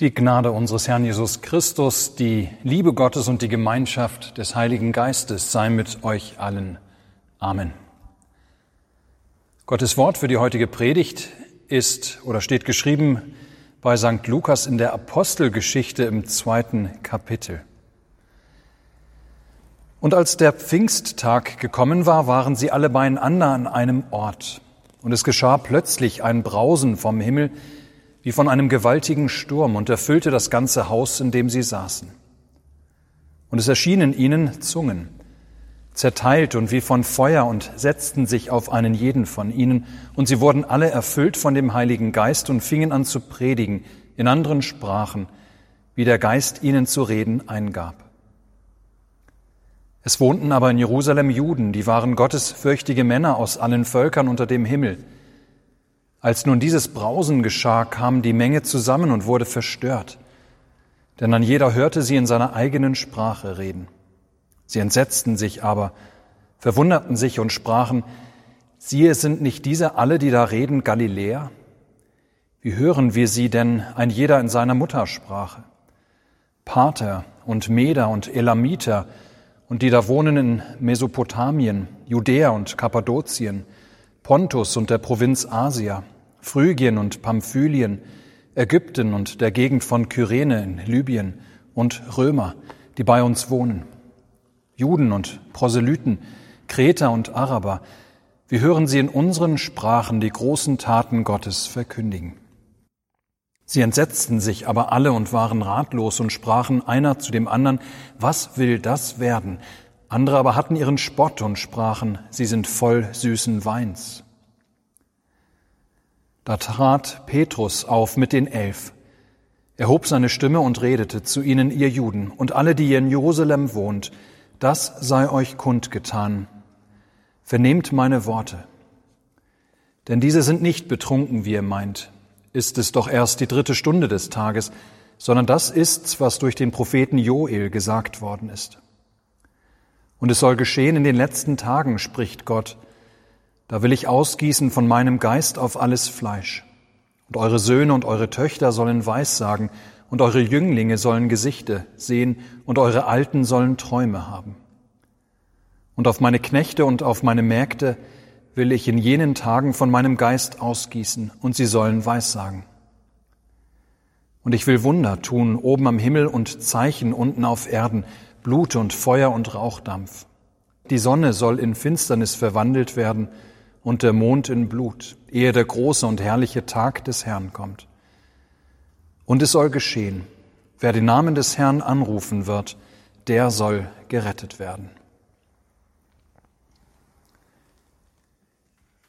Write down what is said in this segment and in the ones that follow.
Die Gnade unseres Herrn Jesus Christus, die Liebe Gottes und die Gemeinschaft des Heiligen Geistes sei mit euch allen. Amen. Gottes Wort für die heutige Predigt ist oder steht geschrieben bei St. Lukas in der Apostelgeschichte im zweiten Kapitel. Und als der Pfingsttag gekommen war, waren sie alle beieinander an einem Ort. Und es geschah plötzlich ein Brausen vom Himmel, wie von einem gewaltigen Sturm und erfüllte das ganze Haus, in dem sie saßen. Und es erschienen ihnen Zungen, zerteilt und wie von Feuer und setzten sich auf einen jeden von ihnen, und sie wurden alle erfüllt von dem Heiligen Geist und fingen an zu predigen in anderen Sprachen, wie der Geist ihnen zu reden eingab. Es wohnten aber in Jerusalem Juden, die waren gottesfürchtige Männer aus allen Völkern unter dem Himmel, als nun dieses Brausen geschah, kam die Menge zusammen und wurde verstört, denn an jeder hörte sie in seiner eigenen Sprache reden. Sie entsetzten sich aber, verwunderten sich und sprachen, siehe, sind nicht diese alle, die da reden, Galiläer? Wie hören wir sie denn ein jeder in seiner Muttersprache? Pater und Meder und Elamiter und die da wohnen in Mesopotamien, Judäa und Kappadokien, Pontus und der Provinz Asia, Phrygien und Pamphylien, Ägypten und der Gegend von Kyrene in Libyen und Römer, die bei uns wohnen, Juden und Proselyten, Kreter und Araber, wir hören sie in unseren Sprachen die großen Taten Gottes verkündigen. Sie entsetzten sich aber alle und waren ratlos und sprachen einer zu dem anderen, was will das werden? Andere aber hatten ihren Spott und sprachen, sie sind voll süßen Weins. Da trat Petrus auf mit den Elf. Er hob seine Stimme und redete zu ihnen, ihr Juden und alle, die ihr in Jerusalem wohnt, das sei euch kundgetan. Vernehmt meine Worte. Denn diese sind nicht betrunken, wie ihr meint, ist es doch erst die dritte Stunde des Tages, sondern das ist's, was durch den Propheten Joel gesagt worden ist. Und es soll geschehen in den letzten Tagen, spricht Gott, da will ich ausgießen von meinem Geist auf alles Fleisch. Und eure Söhne und eure Töchter sollen Weissagen, und eure Jünglinge sollen Gesichte sehen, und eure Alten sollen Träume haben. Und auf meine Knechte und auf meine Mägde will ich in jenen Tagen von meinem Geist ausgießen, und sie sollen Weissagen. Und ich will Wunder tun oben am Himmel und Zeichen unten auf Erden, Blut und Feuer und Rauchdampf. Die Sonne soll in Finsternis verwandelt werden, und der Mond in Blut, ehe der große und herrliche Tag des Herrn kommt. Und es soll geschehen, wer den Namen des Herrn anrufen wird, der soll gerettet werden.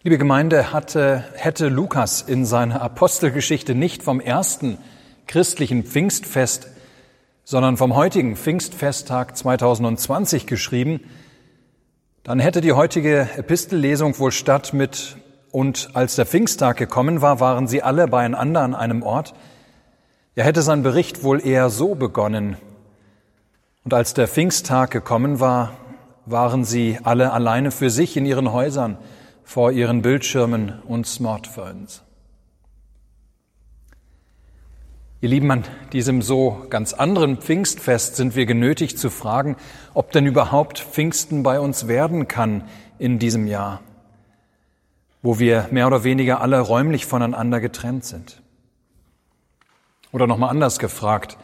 Liebe Gemeinde, hatte, hätte Lukas in seiner Apostelgeschichte nicht vom ersten christlichen Pfingstfest, sondern vom heutigen Pfingstfesttag 2020 geschrieben, dann hätte die heutige Epistellesung wohl statt mit und als der Pfingsttag gekommen war, waren sie alle beieinander an einem Ort. Ja, hätte sein Bericht wohl eher so begonnen. Und als der Pfingsttag gekommen war, waren sie alle alleine für sich in ihren Häusern, vor ihren Bildschirmen und Smartphones. Ihr Lieben, an diesem so ganz anderen Pfingstfest sind wir genötigt zu fragen, ob denn überhaupt Pfingsten bei uns werden kann in diesem Jahr, wo wir mehr oder weniger alle räumlich voneinander getrennt sind. Oder nochmal anders gefragt,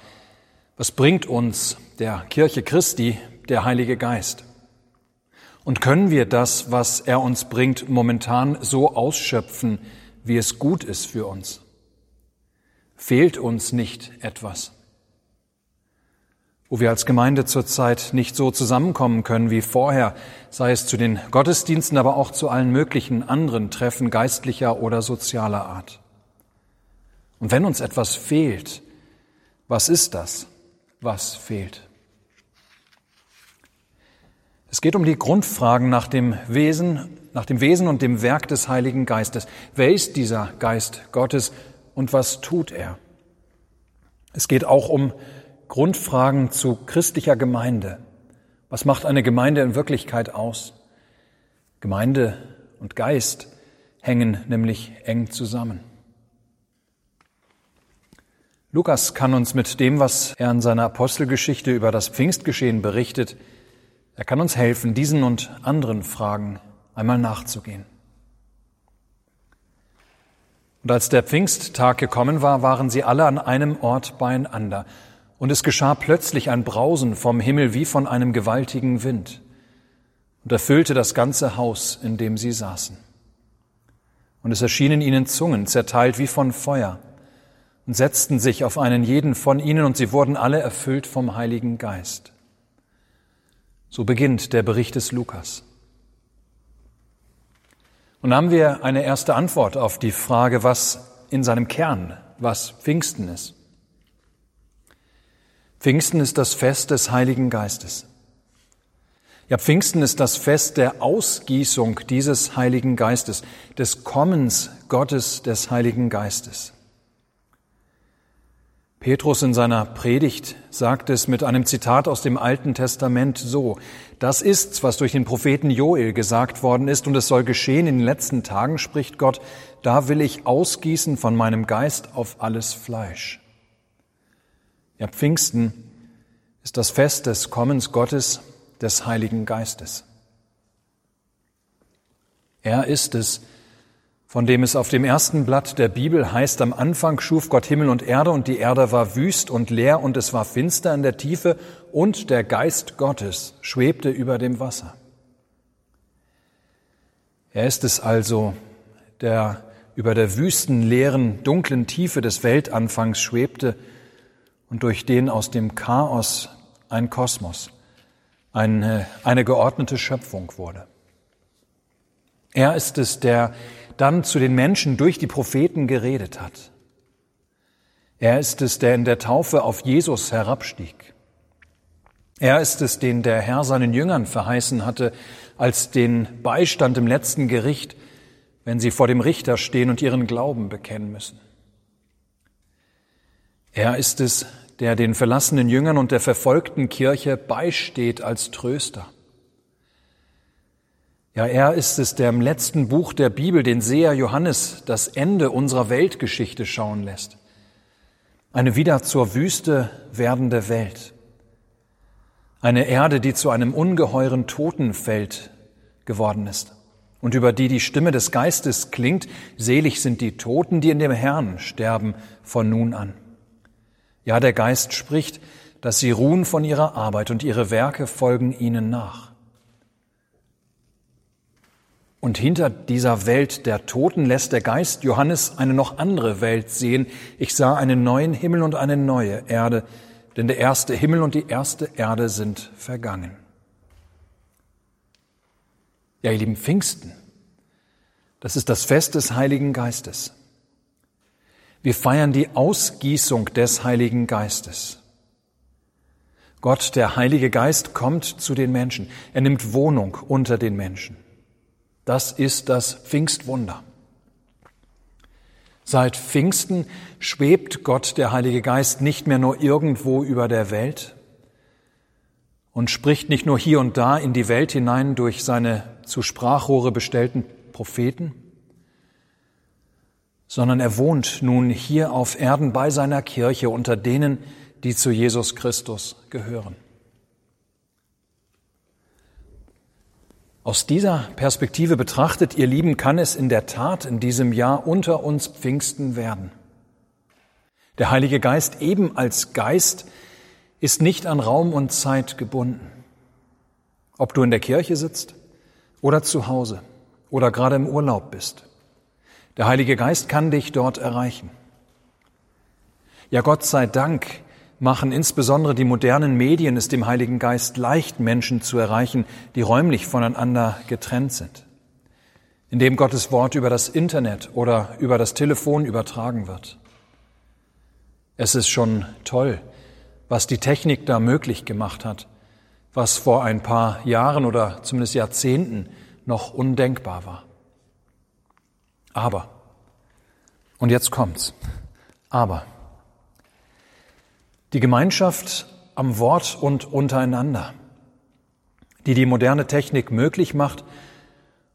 was bringt uns der Kirche Christi der Heilige Geist? Und können wir das, was er uns bringt, momentan so ausschöpfen, wie es gut ist für uns? Fehlt uns nicht etwas? Wo wir als Gemeinde zurzeit nicht so zusammenkommen können wie vorher, sei es zu den Gottesdiensten, aber auch zu allen möglichen anderen Treffen geistlicher oder sozialer Art. Und wenn uns etwas fehlt, was ist das, was fehlt? Es geht um die Grundfragen nach dem Wesen, nach dem Wesen und dem Werk des Heiligen Geistes. Wer ist dieser Geist Gottes? Und was tut er? Es geht auch um Grundfragen zu christlicher Gemeinde. Was macht eine Gemeinde in Wirklichkeit aus? Gemeinde und Geist hängen nämlich eng zusammen. Lukas kann uns mit dem, was er in seiner Apostelgeschichte über das Pfingstgeschehen berichtet, er kann uns helfen, diesen und anderen Fragen einmal nachzugehen. Und als der Pfingsttag gekommen war, waren sie alle an einem Ort beieinander. Und es geschah plötzlich ein Brausen vom Himmel wie von einem gewaltigen Wind und erfüllte das ganze Haus, in dem sie saßen. Und es erschienen ihnen Zungen, zerteilt wie von Feuer, und setzten sich auf einen jeden von ihnen, und sie wurden alle erfüllt vom Heiligen Geist. So beginnt der Bericht des Lukas. Und haben wir eine erste Antwort auf die Frage, was in seinem Kern, was Pfingsten ist. Pfingsten ist das Fest des Heiligen Geistes. Ja, Pfingsten ist das Fest der Ausgießung dieses Heiligen Geistes, des Kommens Gottes des Heiligen Geistes. Petrus in seiner Predigt sagt es mit einem Zitat aus dem Alten Testament so, das ist's, was durch den Propheten Joel gesagt worden ist, und es soll geschehen in den letzten Tagen, spricht Gott, da will ich ausgießen von meinem Geist auf alles Fleisch. Ja, Pfingsten ist das Fest des Kommens Gottes, des Heiligen Geistes. Er ist es, von dem es auf dem ersten Blatt der Bibel heißt, am Anfang schuf Gott Himmel und Erde und die Erde war wüst und leer und es war finster in der Tiefe und der Geist Gottes schwebte über dem Wasser. Er ist es also, der über der wüsten, leeren, dunklen Tiefe des Weltanfangs schwebte und durch den aus dem Chaos ein Kosmos, eine, eine geordnete Schöpfung wurde. Er ist es, der dann zu den Menschen durch die Propheten geredet hat. Er ist es, der in der Taufe auf Jesus herabstieg. Er ist es, den der Herr seinen Jüngern verheißen hatte, als den Beistand im letzten Gericht, wenn sie vor dem Richter stehen und ihren Glauben bekennen müssen. Er ist es, der den verlassenen Jüngern und der verfolgten Kirche beisteht als Tröster. Ja, er ist es, der im letzten Buch der Bibel, den Seher Johannes, das Ende unserer Weltgeschichte schauen lässt. Eine wieder zur Wüste werdende Welt. Eine Erde, die zu einem ungeheuren Totenfeld geworden ist und über die die Stimme des Geistes klingt, selig sind die Toten, die in dem Herrn sterben von nun an. Ja, der Geist spricht, dass sie ruhen von ihrer Arbeit und ihre Werke folgen ihnen nach. Und hinter dieser Welt der Toten lässt der Geist Johannes eine noch andere Welt sehen. Ich sah einen neuen Himmel und eine neue Erde, denn der erste Himmel und die erste Erde sind vergangen. Ja, ihr lieben Pfingsten, das ist das Fest des Heiligen Geistes. Wir feiern die Ausgießung des Heiligen Geistes. Gott, der Heilige Geist, kommt zu den Menschen. Er nimmt Wohnung unter den Menschen. Das ist das Pfingstwunder. Seit Pfingsten schwebt Gott, der Heilige Geist, nicht mehr nur irgendwo über der Welt und spricht nicht nur hier und da in die Welt hinein durch seine zu Sprachrohre bestellten Propheten, sondern er wohnt nun hier auf Erden bei seiner Kirche unter denen, die zu Jesus Christus gehören. Aus dieser Perspektive betrachtet, ihr Lieben, kann es in der Tat in diesem Jahr unter uns Pfingsten werden. Der Heilige Geist eben als Geist ist nicht an Raum und Zeit gebunden. Ob du in der Kirche sitzt oder zu Hause oder gerade im Urlaub bist. Der Heilige Geist kann dich dort erreichen. Ja, Gott sei Dank machen insbesondere die modernen Medien es dem Heiligen Geist leicht, Menschen zu erreichen, die räumlich voneinander getrennt sind, indem Gottes Wort über das Internet oder über das Telefon übertragen wird. Es ist schon toll, was die Technik da möglich gemacht hat, was vor ein paar Jahren oder zumindest Jahrzehnten noch undenkbar war. Aber, und jetzt kommt's, aber, die Gemeinschaft am Wort und untereinander, die die moderne Technik möglich macht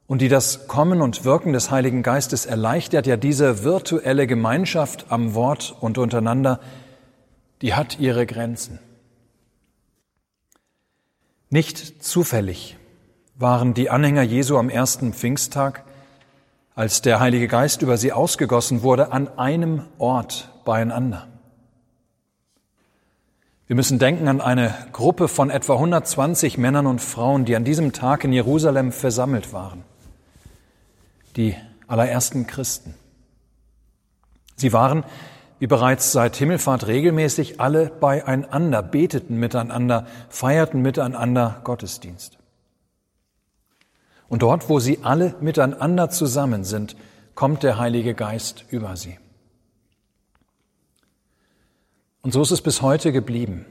und die das Kommen und Wirken des Heiligen Geistes erleichtert, ja diese virtuelle Gemeinschaft am Wort und untereinander, die hat ihre Grenzen. Nicht zufällig waren die Anhänger Jesu am ersten Pfingsttag, als der Heilige Geist über sie ausgegossen wurde, an einem Ort beieinander. Wir müssen denken an eine Gruppe von etwa 120 Männern und Frauen, die an diesem Tag in Jerusalem versammelt waren. Die allerersten Christen. Sie waren, wie bereits seit Himmelfahrt regelmäßig, alle beieinander, beteten miteinander, feierten miteinander Gottesdienst. Und dort, wo sie alle miteinander zusammen sind, kommt der Heilige Geist über sie. Und so ist es bis heute geblieben.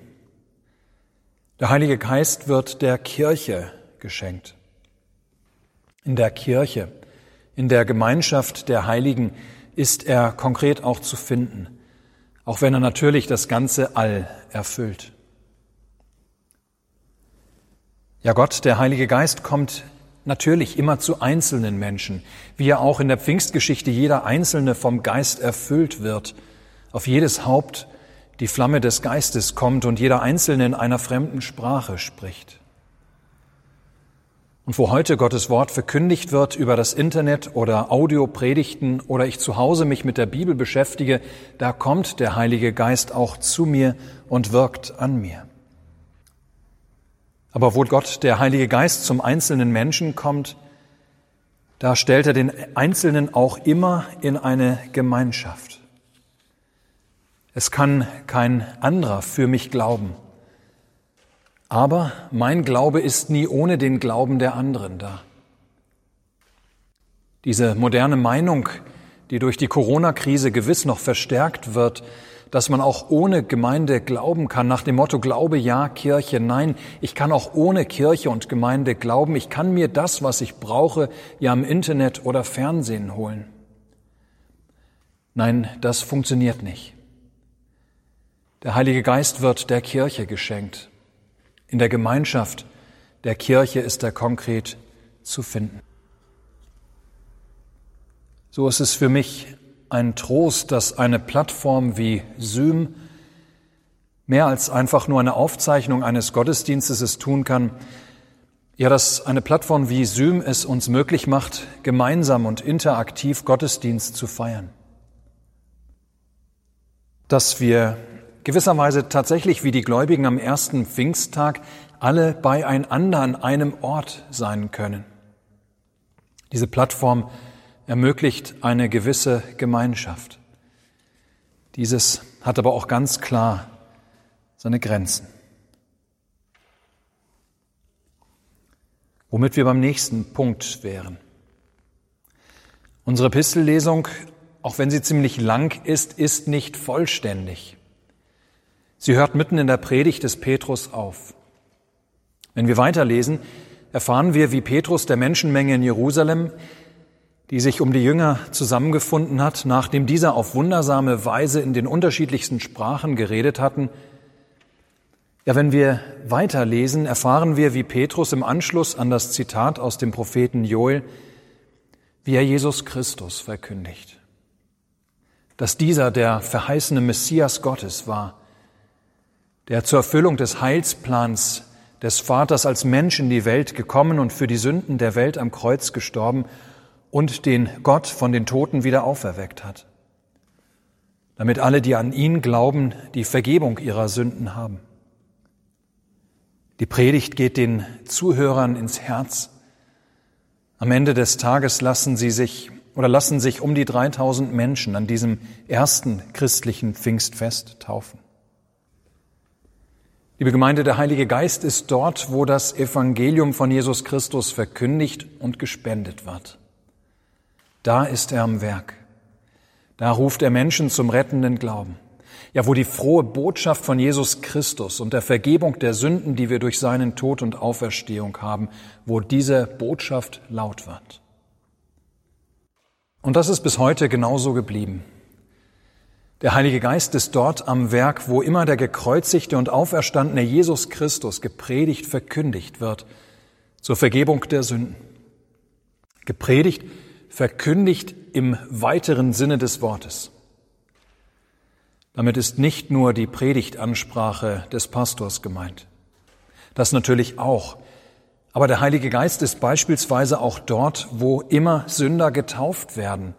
Der Heilige Geist wird der Kirche geschenkt. In der Kirche, in der Gemeinschaft der Heiligen ist er konkret auch zu finden, auch wenn er natürlich das ganze All erfüllt. Ja, Gott, der Heilige Geist kommt natürlich immer zu einzelnen Menschen, wie er auch in der Pfingstgeschichte jeder Einzelne vom Geist erfüllt wird, auf jedes Haupt die Flamme des Geistes kommt und jeder Einzelne in einer fremden Sprache spricht. Und wo heute Gottes Wort verkündigt wird über das Internet oder Audiopredigten oder ich zu Hause mich mit der Bibel beschäftige, da kommt der Heilige Geist auch zu mir und wirkt an mir. Aber wo Gott, der Heilige Geist, zum einzelnen Menschen kommt, da stellt er den Einzelnen auch immer in eine Gemeinschaft. Es kann kein anderer für mich glauben. Aber mein Glaube ist nie ohne den Glauben der anderen da. Diese moderne Meinung, die durch die Corona-Krise gewiss noch verstärkt wird, dass man auch ohne Gemeinde glauben kann, nach dem Motto Glaube ja, Kirche nein. Ich kann auch ohne Kirche und Gemeinde glauben. Ich kann mir das, was ich brauche, ja im Internet oder Fernsehen holen. Nein, das funktioniert nicht. Der Heilige Geist wird der Kirche geschenkt. In der Gemeinschaft der Kirche ist er konkret zu finden. So ist es für mich ein Trost, dass eine Plattform wie Zoom mehr als einfach nur eine Aufzeichnung eines Gottesdienstes es tun kann. Ja, dass eine Plattform wie Zoom es uns möglich macht, gemeinsam und interaktiv Gottesdienst zu feiern. Dass wir gewisserweise tatsächlich wie die Gläubigen am ersten Pfingsttag alle beieinander an einem Ort sein können. Diese Plattform ermöglicht eine gewisse Gemeinschaft. Dieses hat aber auch ganz klar seine Grenzen. Womit wir beim nächsten Punkt wären. Unsere Epistellesung, auch wenn sie ziemlich lang ist, ist nicht vollständig. Sie hört mitten in der Predigt des Petrus auf. Wenn wir weiterlesen, erfahren wir, wie Petrus der Menschenmenge in Jerusalem die sich um die Jünger zusammengefunden hat, nachdem diese auf wundersame Weise in den unterschiedlichsten Sprachen geredet hatten. Ja, wenn wir weiterlesen, erfahren wir, wie Petrus im Anschluss an das Zitat aus dem Propheten Joel, wie er Jesus Christus verkündigt. Dass dieser der verheißene Messias Gottes war, der zur Erfüllung des Heilsplans des Vaters als Mensch in die Welt gekommen und für die Sünden der Welt am Kreuz gestorben und den Gott von den Toten wieder auferweckt hat, damit alle, die an ihn glauben, die Vergebung ihrer Sünden haben. Die Predigt geht den Zuhörern ins Herz. Am Ende des Tages lassen sie sich oder lassen sich um die 3000 Menschen an diesem ersten christlichen Pfingstfest taufen. Liebe Gemeinde, der Heilige Geist ist dort, wo das Evangelium von Jesus Christus verkündigt und gespendet wird. Da ist er am Werk. Da ruft er Menschen zum rettenden Glauben. Ja, wo die frohe Botschaft von Jesus Christus und der Vergebung der Sünden, die wir durch seinen Tod und Auferstehung haben, wo diese Botschaft laut wird. Und das ist bis heute genauso geblieben. Der Heilige Geist ist dort am Werk, wo immer der gekreuzigte und auferstandene Jesus Christus gepredigt, verkündigt wird, zur Vergebung der Sünden. Gepredigt verkündigt im weiteren Sinne des Wortes. Damit ist nicht nur die Predigtansprache des Pastors gemeint. Das natürlich auch. Aber der Heilige Geist ist beispielsweise auch dort, wo immer Sünder getauft werden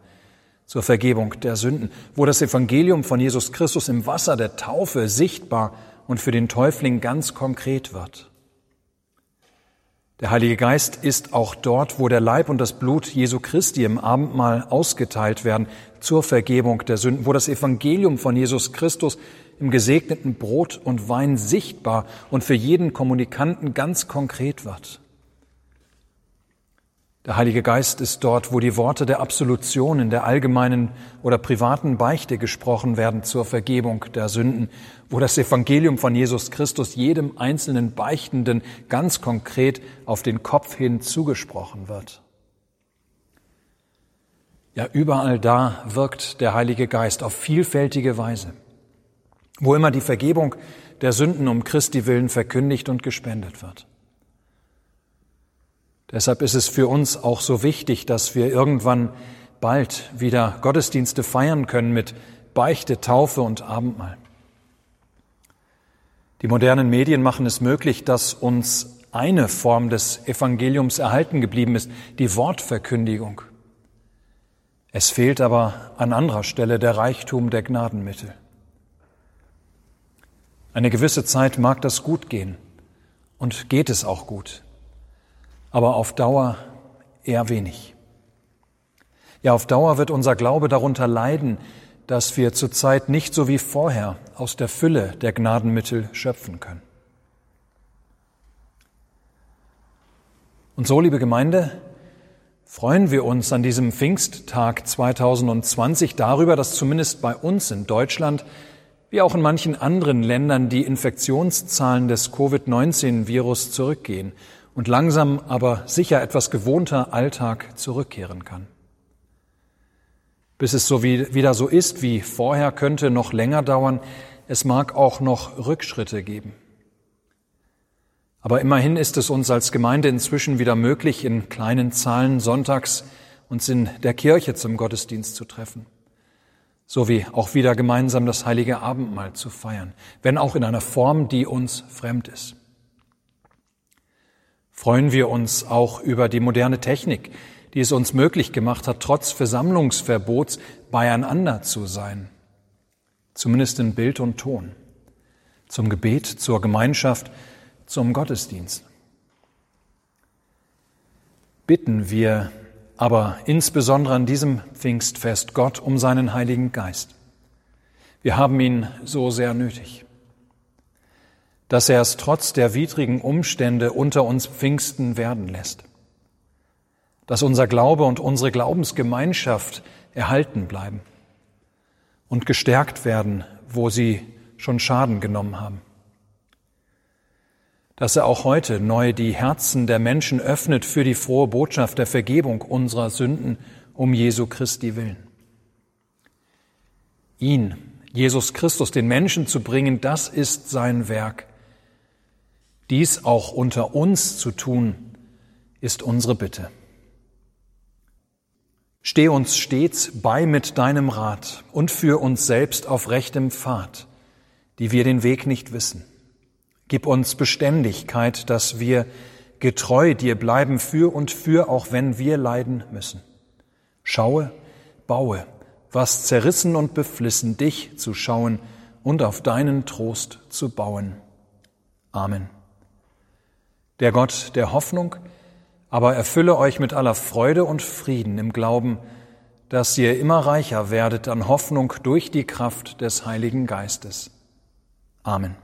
zur Vergebung der Sünden, wo das Evangelium von Jesus Christus im Wasser der Taufe sichtbar und für den Täufling ganz konkret wird. Der Heilige Geist ist auch dort, wo der Leib und das Blut Jesu Christi im Abendmahl ausgeteilt werden zur Vergebung der Sünden, wo das Evangelium von Jesus Christus im gesegneten Brot und Wein sichtbar und für jeden Kommunikanten ganz konkret wird. Der Heilige Geist ist dort, wo die Worte der Absolution in der allgemeinen oder privaten Beichte gesprochen werden zur Vergebung der Sünden, wo das Evangelium von Jesus Christus jedem einzelnen Beichtenden ganz konkret auf den Kopf hin zugesprochen wird. Ja, überall da wirkt der Heilige Geist auf vielfältige Weise, wo immer die Vergebung der Sünden um Christi willen verkündigt und gespendet wird. Deshalb ist es für uns auch so wichtig, dass wir irgendwann bald wieder Gottesdienste feiern können mit Beichte, Taufe und Abendmahl. Die modernen Medien machen es möglich, dass uns eine Form des Evangeliums erhalten geblieben ist, die Wortverkündigung. Es fehlt aber an anderer Stelle der Reichtum der Gnadenmittel. Eine gewisse Zeit mag das gut gehen und geht es auch gut aber auf Dauer eher wenig. Ja, auf Dauer wird unser Glaube darunter leiden, dass wir zurzeit nicht so wie vorher aus der Fülle der Gnadenmittel schöpfen können. Und so, liebe Gemeinde, freuen wir uns an diesem Pfingsttag 2020 darüber, dass zumindest bei uns in Deutschland wie auch in manchen anderen Ländern die Infektionszahlen des Covid-19-Virus zurückgehen und langsam aber sicher etwas gewohnter Alltag zurückkehren kann. Bis es so wie, wieder so ist wie vorher, könnte noch länger dauern. Es mag auch noch Rückschritte geben. Aber immerhin ist es uns als Gemeinde inzwischen wieder möglich, in kleinen Zahlen sonntags uns in der Kirche zum Gottesdienst zu treffen, sowie auch wieder gemeinsam das heilige Abendmahl zu feiern, wenn auch in einer Form, die uns fremd ist freuen wir uns auch über die moderne Technik, die es uns möglich gemacht hat, trotz Versammlungsverbots beieinander zu sein, zumindest in Bild und Ton, zum Gebet, zur Gemeinschaft, zum Gottesdienst. Bitten wir aber insbesondere an diesem Pfingstfest Gott um seinen Heiligen Geist. Wir haben ihn so sehr nötig dass er es trotz der widrigen Umstände unter uns Pfingsten werden lässt, dass unser Glaube und unsere Glaubensgemeinschaft erhalten bleiben und gestärkt werden, wo sie schon Schaden genommen haben, dass er auch heute neu die Herzen der Menschen öffnet für die frohe Botschaft der Vergebung unserer Sünden um Jesu Christi willen. Ihn, Jesus Christus, den Menschen zu bringen, das ist sein Werk dies auch unter uns zu tun, ist unsere Bitte. Steh uns stets bei mit deinem Rat und führ uns selbst auf rechtem Pfad, die wir den Weg nicht wissen. Gib uns Beständigkeit, dass wir getreu dir bleiben für und für, auch wenn wir leiden müssen. Schaue, baue, was zerrissen und beflissen, dich zu schauen und auf deinen Trost zu bauen. Amen. Der Gott der Hoffnung aber erfülle euch mit aller Freude und Frieden im Glauben, dass ihr immer reicher werdet an Hoffnung durch die Kraft des Heiligen Geistes. Amen.